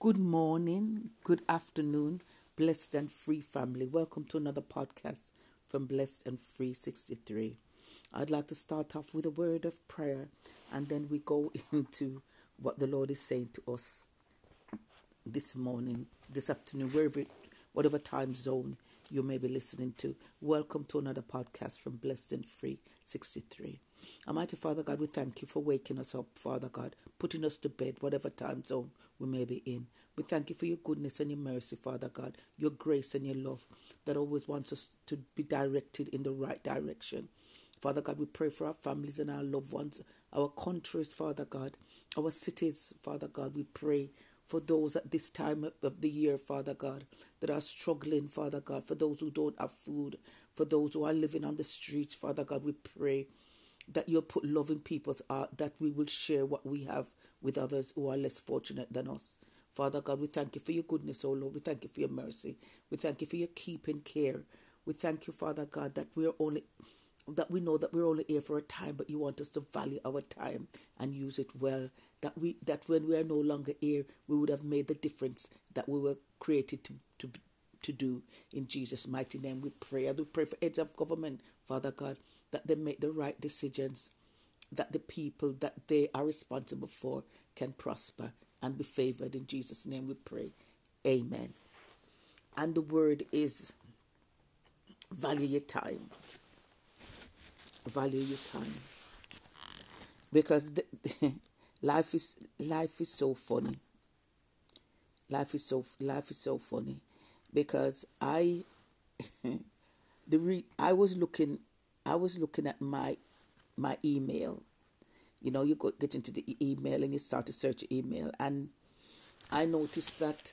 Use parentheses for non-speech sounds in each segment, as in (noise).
Good morning, good afternoon, blessed and free family. Welcome to another podcast from Blessed and Free 63. I'd like to start off with a word of prayer and then we go (laughs) into what the Lord is saying to us this morning, this afternoon, wherever, whatever time zone you may be listening to. Welcome to another podcast from Blessed and Free 63. Almighty Father God, we thank you for waking us up, Father God, putting us to bed, whatever time zone we may be in. We thank you for your goodness and your mercy, Father God, your grace and your love that always wants us to be directed in the right direction. Father God, we pray for our families and our loved ones, our countries, Father God, our cities, Father God. We pray for those at this time of the year, Father God, that are struggling, Father God, for those who don't have food, for those who are living on the streets, Father God, we pray that you'll put love in people's heart, that we will share what we have with others who are less fortunate than us. Father God, we thank you for your goodness, O Lord. We thank you for your mercy. We thank you for your keeping care. We thank you, Father God, that we're only that we know that we're only here for a time, but you want us to value our time and use it well. That we that when we are no longer here, we would have made the difference that we were created to to to do. In Jesus' mighty name, we pray. I do pray for heads of government, Father God, that they make the right decisions, that the people that they are responsible for can prosper and be favored. In Jesus' name, we pray. Amen. And the word is value your time value your time because the, (laughs) life is life is so funny life is so life is so funny because i (laughs) the re, i was looking i was looking at my my email you know you go get into the email and you start to search email and i noticed that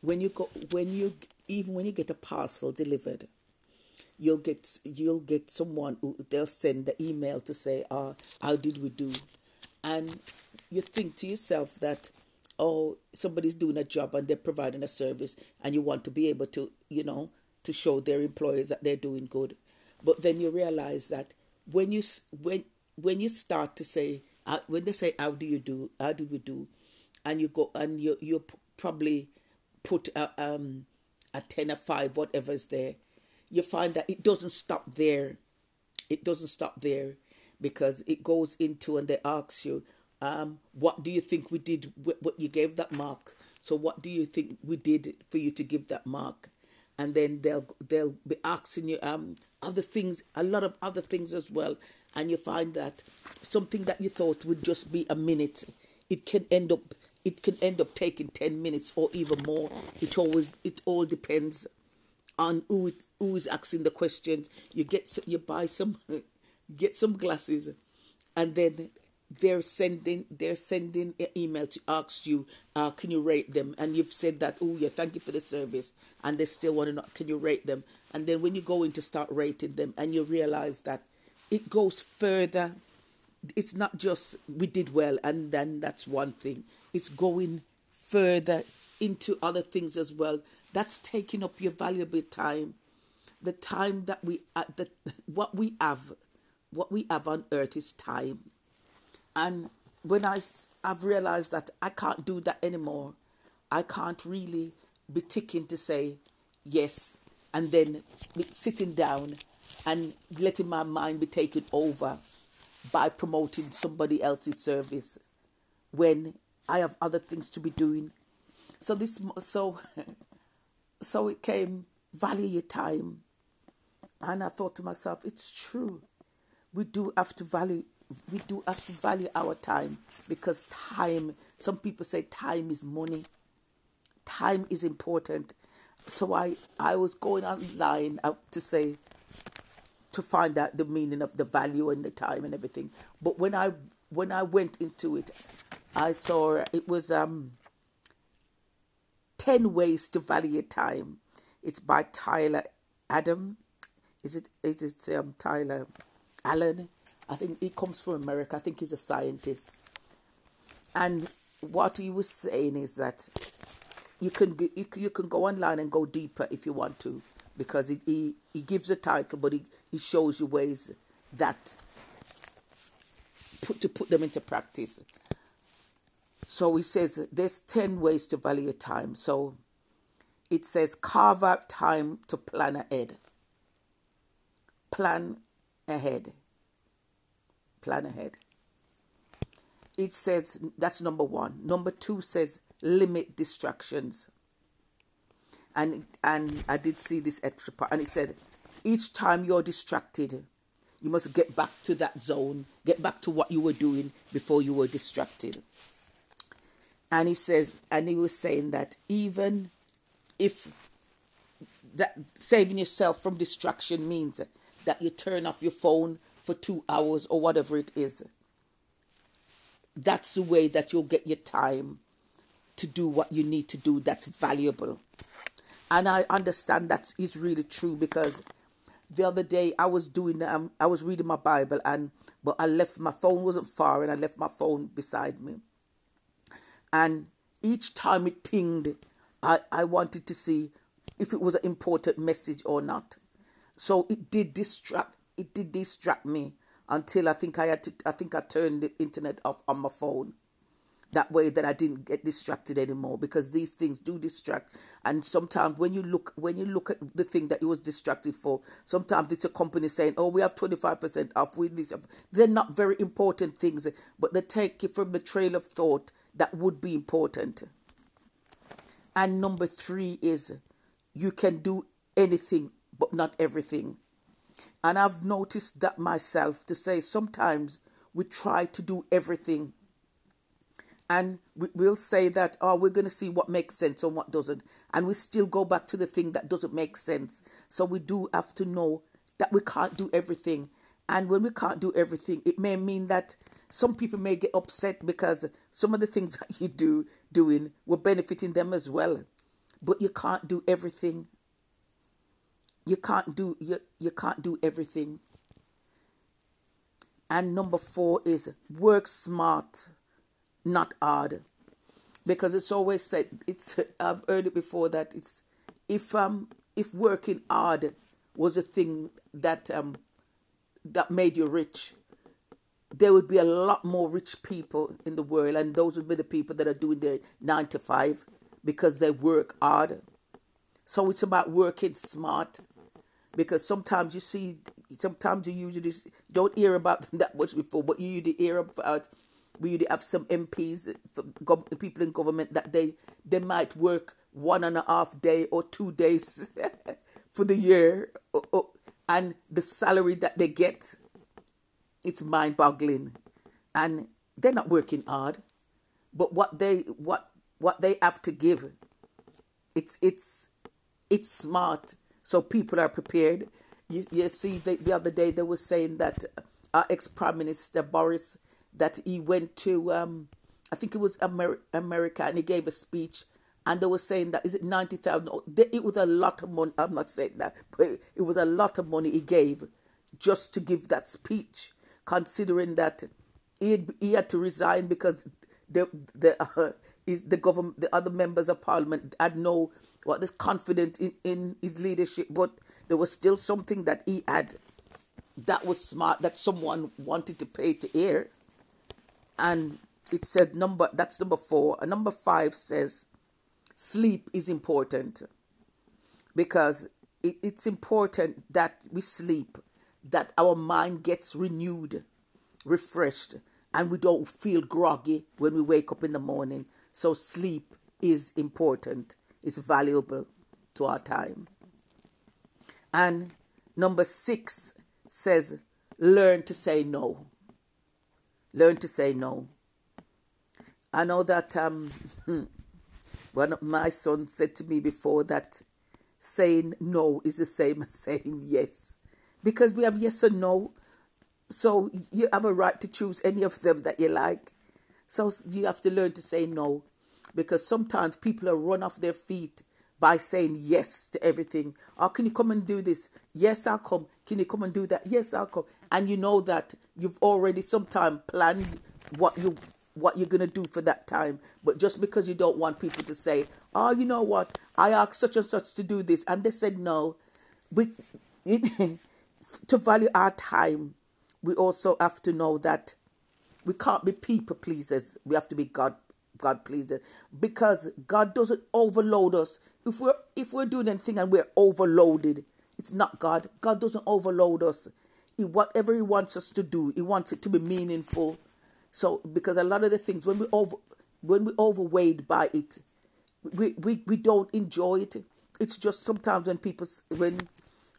when you go when you even when you get a parcel delivered you'll get you'll get someone who they'll send the email to say, "Ah, how did we do?" And you think to yourself that, oh, somebody's doing a job and they're providing a service, and you want to be able to, you know, to show their employers that they're doing good. But then you realize that when you when when you start to say uh, when they say how do you do how do we do, and you go and you you probably put a um a ten or five whatever's there you find that it doesn't stop there. It doesn't stop there because it goes into and they ask you, um, what do you think we did? What you gave that mark. So what do you think we did for you to give that mark? And then they'll they'll be asking you um, other things, a lot of other things as well. And you find that something that you thought would just be a minute, it can end up it can end up taking ten minutes or even more. It always it all depends on who who is asking the questions. You get you buy some (laughs) get some glasses, and then they're sending they're sending an email to ask you, uh, can you rate them? And you've said that, oh yeah, thank you for the service, and they still want to know, can you rate them? And then when you go in to start rating them, and you realize that it goes further. It's not just we did well, and then that's one thing. It's going further into other things as well that's taking up your valuable time the time that we uh, the, (laughs) what we have what we have on earth is time and when i i've realized that i can't do that anymore i can't really be ticking to say yes and then sitting down and letting my mind be taken over by promoting somebody else's service when i have other things to be doing so this so (laughs) so it came, value your time. And I thought to myself, it's true. We do have to value we do have to value our time because time some people say time is money. Time is important. So I, I was going online to say to find out the meaning of the value and the time and everything. But when I when I went into it, I saw it was um 10 Ways to Value Your Time. It's by Tyler Adam. Is it is it um, Tyler Allen? I think he comes from America. I think he's a scientist. And what he was saying is that you can you, can go online and go deeper if you want to because he, he, he gives a title but he, he shows you ways that put to put them into practice So he says there's 10 ways to value your time. So it says carve out time to plan ahead. Plan ahead. Plan ahead. It says that's number one. Number two says limit distractions. And and I did see this extra part, and it said each time you're distracted, you must get back to that zone, get back to what you were doing before you were distracted. And he says, and he was saying that even if that saving yourself from distraction means that you turn off your phone for two hours or whatever it is, that's the way that you'll get your time to do what you need to do that's valuable. And I understand that is really true because the other day I was doing um I was reading my Bible and but I left my phone wasn't far and I left my phone beside me. And each time it pinged, I, I wanted to see if it was an important message or not. So it did distract it did distract me until I think I had to I think I turned the internet off on my phone. That way that I didn't get distracted anymore because these things do distract. And sometimes when you look when you look at the thing that you was distracted for sometimes it's a company saying oh we have 25% off with this. They're not very important things but they take you from the trail of thought that would be important. And number 3 is you can do anything but not everything and I've noticed that myself to say sometimes we try to do everything. And we'll say that oh we're going to see what makes sense and what doesn't. And we still go back to the thing that doesn't make sense. So we do have to know that we can't do everything. And when we can't do everything it may mean that some people may get upset because some of the things (laughs) that you do doing were benefiting them as well. But you can't do everything you can't do you, you can't do everything. And number 4 is work smart not hard. Because it's always said it's I've heard it before that it's if um if working hard was a thing that um that made you rich there would be a lot more rich people in the world. And those would be the people that are doing their 9 to 5 because they work hard so it's about working smart because sometimes you see sometimes you usually don't hear about them (laughs) that much before but you usually hear about we have some MPs, people in government that they they might work one and a half day or two days (laughs) for the year, and the salary that they get, it's mind-boggling, and they're not working hard, but what they what what they have to give, it's it's it's smart, so people are prepared. You, you see, the, the other day they were saying that our ex prime minister Boris that he went to, um, I think it was Amer- America, and he gave a speech. And they were saying that is it ninety thousand? It was a lot of money. I'm not saying that, but it was a lot of money he gave just to give that speech. Considering that he had, he had to resign because the the uh, (laughs) is the government, the other members of parliament had no what this confidence in, in his leadership, but there was still something that he had that was smart that someone wanted to pay to air and it said number that's number four. And number five says sleep is important because it, it's important that we sleep that our mind gets renewed refreshed and we don't feel groggy when we wake up in the morning so sleep is important it's valuable to our time and number six says learn to say no Learn to say no. I know that um, (laughs) one of my sons said to me before that saying no is the same as saying yes. Because we have yes or no. So you have a right to choose any of them that you like. So you have to learn to say no. Because sometimes people are run off their feet by saying yes to everything. Oh, can you come and do this? Yes, I'll come. Can you come and do that? Yes, I'll come. And you know that you've already sometime planned what you what you're gonna do for that time. But just because you don't want people to say, Oh, you know what, I asked such and such to do this and they said no. We (laughs) to value our time, we also have to know that we can't be people pleasers. We have to be God God pleased. Because God doesn't overload us. If we're if we're doing anything and we're overloaded, it's not God. God doesn't overload us. He, whatever He wants us to do, He wants it to be meaningful. So because a lot of the things when we over when we overweighed by it, we, we, we don't enjoy it. It's just sometimes when people when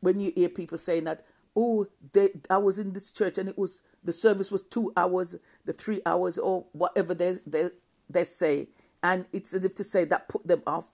when you hear people saying that, oh, they, I was in this church and it was the service was two hours, the three hours, or whatever they they they say, and it's as if to say that put them off.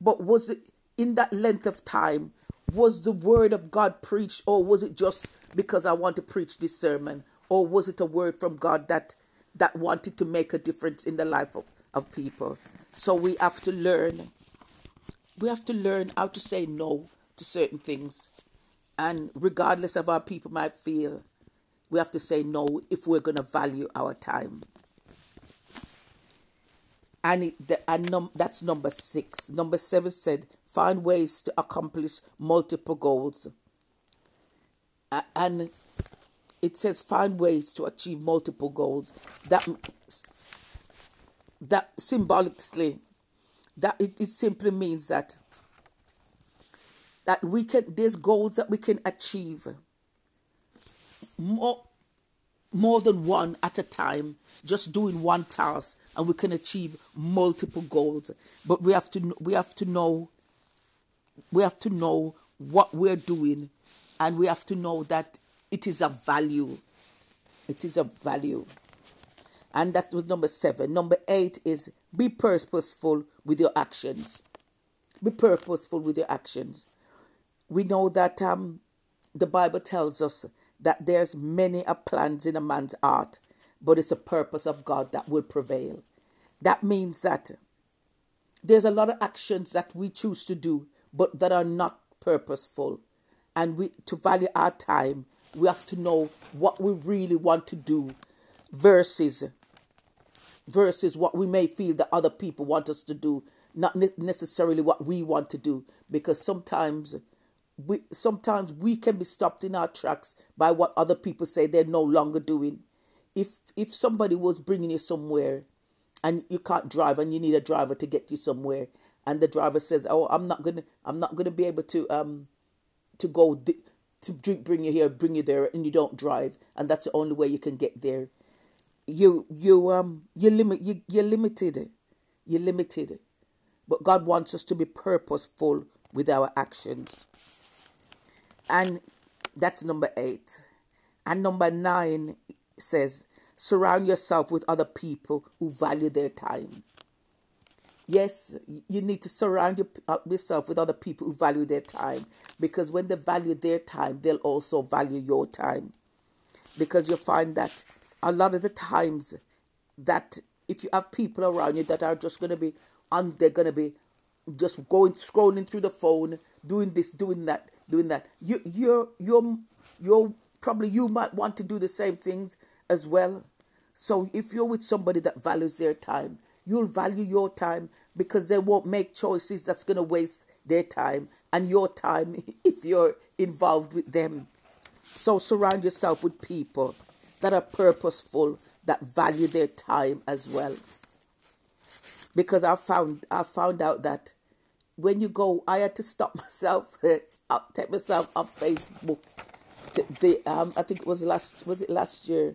But was it in that length of time? Was the word of God preached, or was it just because I want to preach this sermon, or was it a word from God that that wanted to make a difference in the life of, of people? So we have to learn. We have to learn how to say no to certain things and regardless of how people might feel, we have to say no if we're going to value our time. And, it, the, and num, that's number six. Number seven said, find ways to accomplish multiple goals. Uh, and it says, find ways to achieve multiple goals. That, that symbolically, that it, it simply means that that we can there's goals that we can achieve more more than one at a time just doing one task and we can achieve multiple goals. But we have to we have to know we have to know what we're doing and we have to know that it is a value. It is a value. And that was number 7 number 8 is be purposeful with your actions. Be purposeful with your actions. We know that um, the Bible tells us that there's many a plans in a man's heart, but it's the purpose of God that will prevail. That means that there's a lot of actions that we choose to do, but that are not purposeful. And we to value our time, we have to know what we really want to do versus versus what we may feel that other people want us to do, not necessarily what we want to do. Because sometimes we sometimes we can be stopped in our tracks by what other people say they're no longer doing. If if somebody was bringing you somewhere and you can't drive and you need a driver to get you somewhere and the driver says, "Oh, I'm not going to I'm not going to be able to um to go to bring you here, bring you there and you don't drive and that's the only way you can get there." You you um you limit you you're limited. You're limited. But God wants us to be purposeful with our actions. And that's number eight. And number nine says, surround yourself with other people who value their time. Yes, you need to surround uh, yourself with other people who value their time because when they value their time, they'll also value your time. Because you'll find that a lot of the times that if you have people around you that are just going to be on, they're going to be just going scrolling through the phone, doing this, doing that, doing that. You you're you're you're probably you might want to do the same things as well. So if you're with somebody that values their time, you'll value your time because they won't make choices that's going to waste their time and your time (laughs) if you're involved with them. So surround yourself with people that are purposeful, that value their time as well. Because I found I found out that when you go, I had to stop (laughs) myself, up, take myself off Facebook. The um, I think it was last was it last year,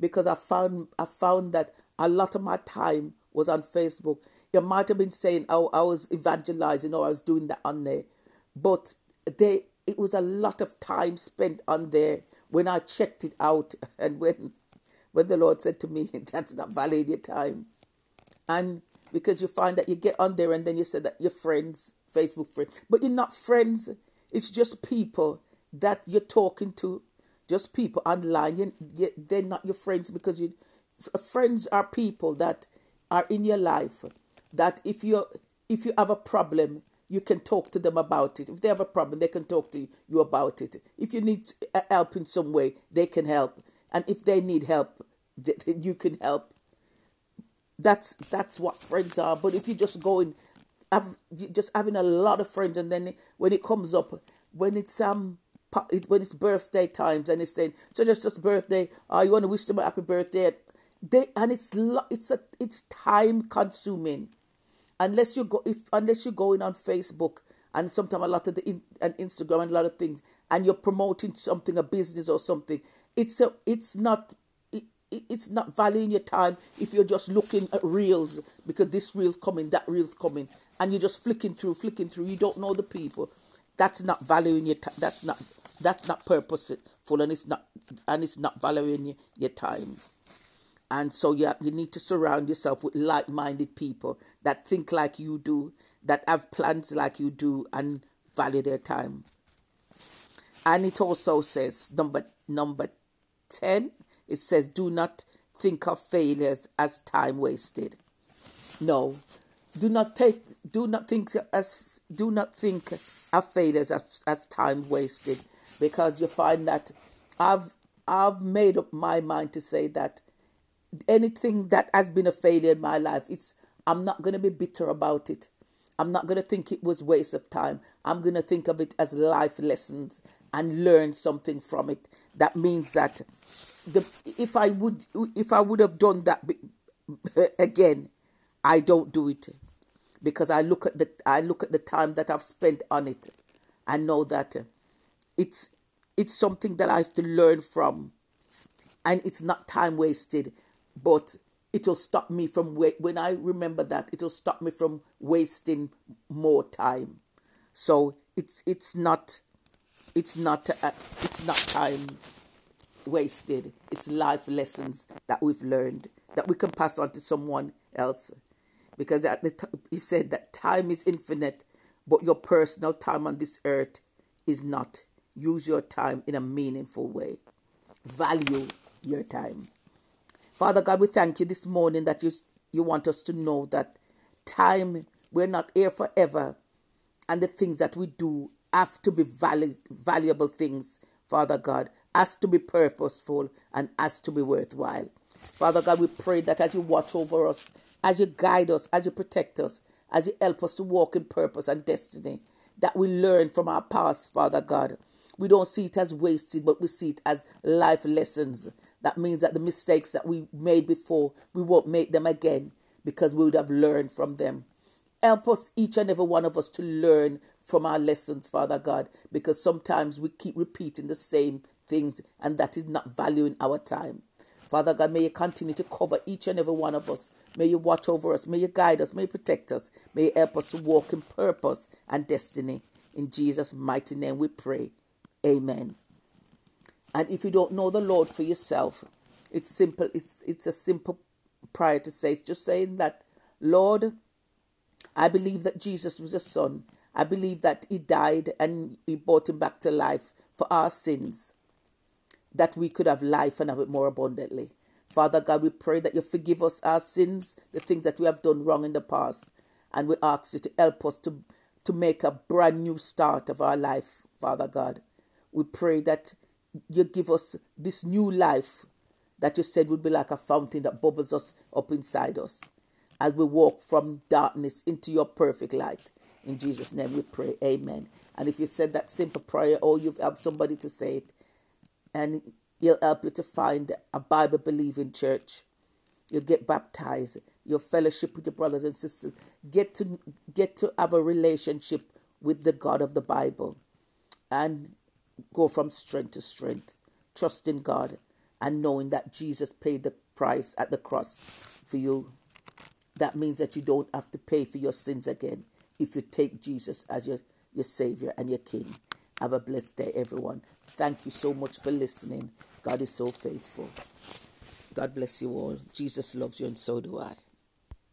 because I found I found that a lot of my time was on Facebook. You might have been saying, "Oh, I was evangelizing or I was doing that on there," but they it was a lot of time spent on there when I checked it out (laughs) and when when the Lord said to me, (laughs) "That's not valid your time," and because you find that you get on there and then you say that you're friends, Facebook friends, but you're not friends. It's just people that you're talking to, just people online. You, you, they're not your friends because you friends are people that are in your life that if you if you have a problem you can talk to them about it. If they have a problem they can talk to you about it. If you need uh, help in some way they can help. And if they need help (laughs) you can help that's that's what friends are. But if you just go in, have just having a lot of friends, and then when it comes up, when it's um when it's birthday times and it's saying so just just birthday, oh you want to wish them a happy birthday, they and it's it's a it's time consuming unless you go if unless you're going on facebook and sometimes a lot of the in, and instagram and a lot of things and you're promoting something a business or something it's a it's not it's not valuing your time if you're just looking at reels because this reel's coming that reel's coming and you're just flicking through flicking through you don't know the people that's not valuing your time that's not that's not purposeful and it's not and it's not valuing your, your time and so yeah, you need to surround yourself with like minded people that think like you do, that have plans like you do, and value their time. And it also says, number number 10, it says, do not think of failures as time wasted. No. Do not take do not think as do not think of failures as, as time wasted because you find that I've I've made up my mind to say that anything that has been a failure in my life, it's I'm not going to be bitter about it. I'm not going to think it was waste of time. I'm going to think of it as life lessons and learn something from it. That means that the if I would if I would have done that (laughs) again, I don't do it because I look at the I look at the time that I've spent on it I know that it's it's something that I have to learn from and it's not time wasted but it'll stop me from when I remember that it'll stop me from wasting more time. So it's it's not it's not uh, it's not time wasted. It's life lessons that we've learned that we can pass on to someone else. Because at the t- he said that time is infinite, but your personal time on this earth is not. Use your time in a meaningful way. Value your time. Father God, we thank you this morning that you, you want us to know that time, we're not here forever. And the things that we do have to be valid, valuable things, Father God, has to be purposeful and has to be worthwhile. Father God, we pray that as you watch over us, as you guide us, as you protect us, as you help us to walk in purpose and destiny, that we learn from our past, Father God. We don't see it as wasted, but we see it as life lessons that means that the mistakes that we made before, we won't make them again because we would have learned from them. Help us, each and every one of us, to learn from our lessons, Father God, because sometimes we keep repeating the same things and that is not valuing our time. Father God, may you continue to cover each and every one of us. May you watch over us. May you guide us. May you protect us. May you help us to walk in purpose and destiny. In Jesus' mighty name we pray. Amen. And if you don't know the Lord for yourself, it's simple. It's it's a simple prayer to say. It's just saying that, Lord, I believe that Jesus was a son. I believe that he died and he brought him back to life for our sins, that we could have life and have it more abundantly. Father God, we pray that you forgive us our sins, the things that we have done wrong in the past, and we ask you to help us to, to make a brand new start of our life, Father God. We pray that you give us this new life that you said would be like a fountain that bubbles us up inside us as we walk from darkness into your perfect light. In Jesus' name we pray. Amen. And if you said that simple prayer or you've helped somebody to say it, and he'll help you to find a Bible believing church. You'll get baptized. Your fellowship with your brothers and sisters. Get to get to have a relationship with the God of the Bible. And go from strength to strength, trusting God and knowing that Jesus paid the price at the cross for you. That means that you don't have to pay for your sins again if you take Jesus as your, your Savior and your King. Have a blessed day, everyone. Thank you so much for listening. God is so faithful. God bless you all. Jesus loves you, and so do I.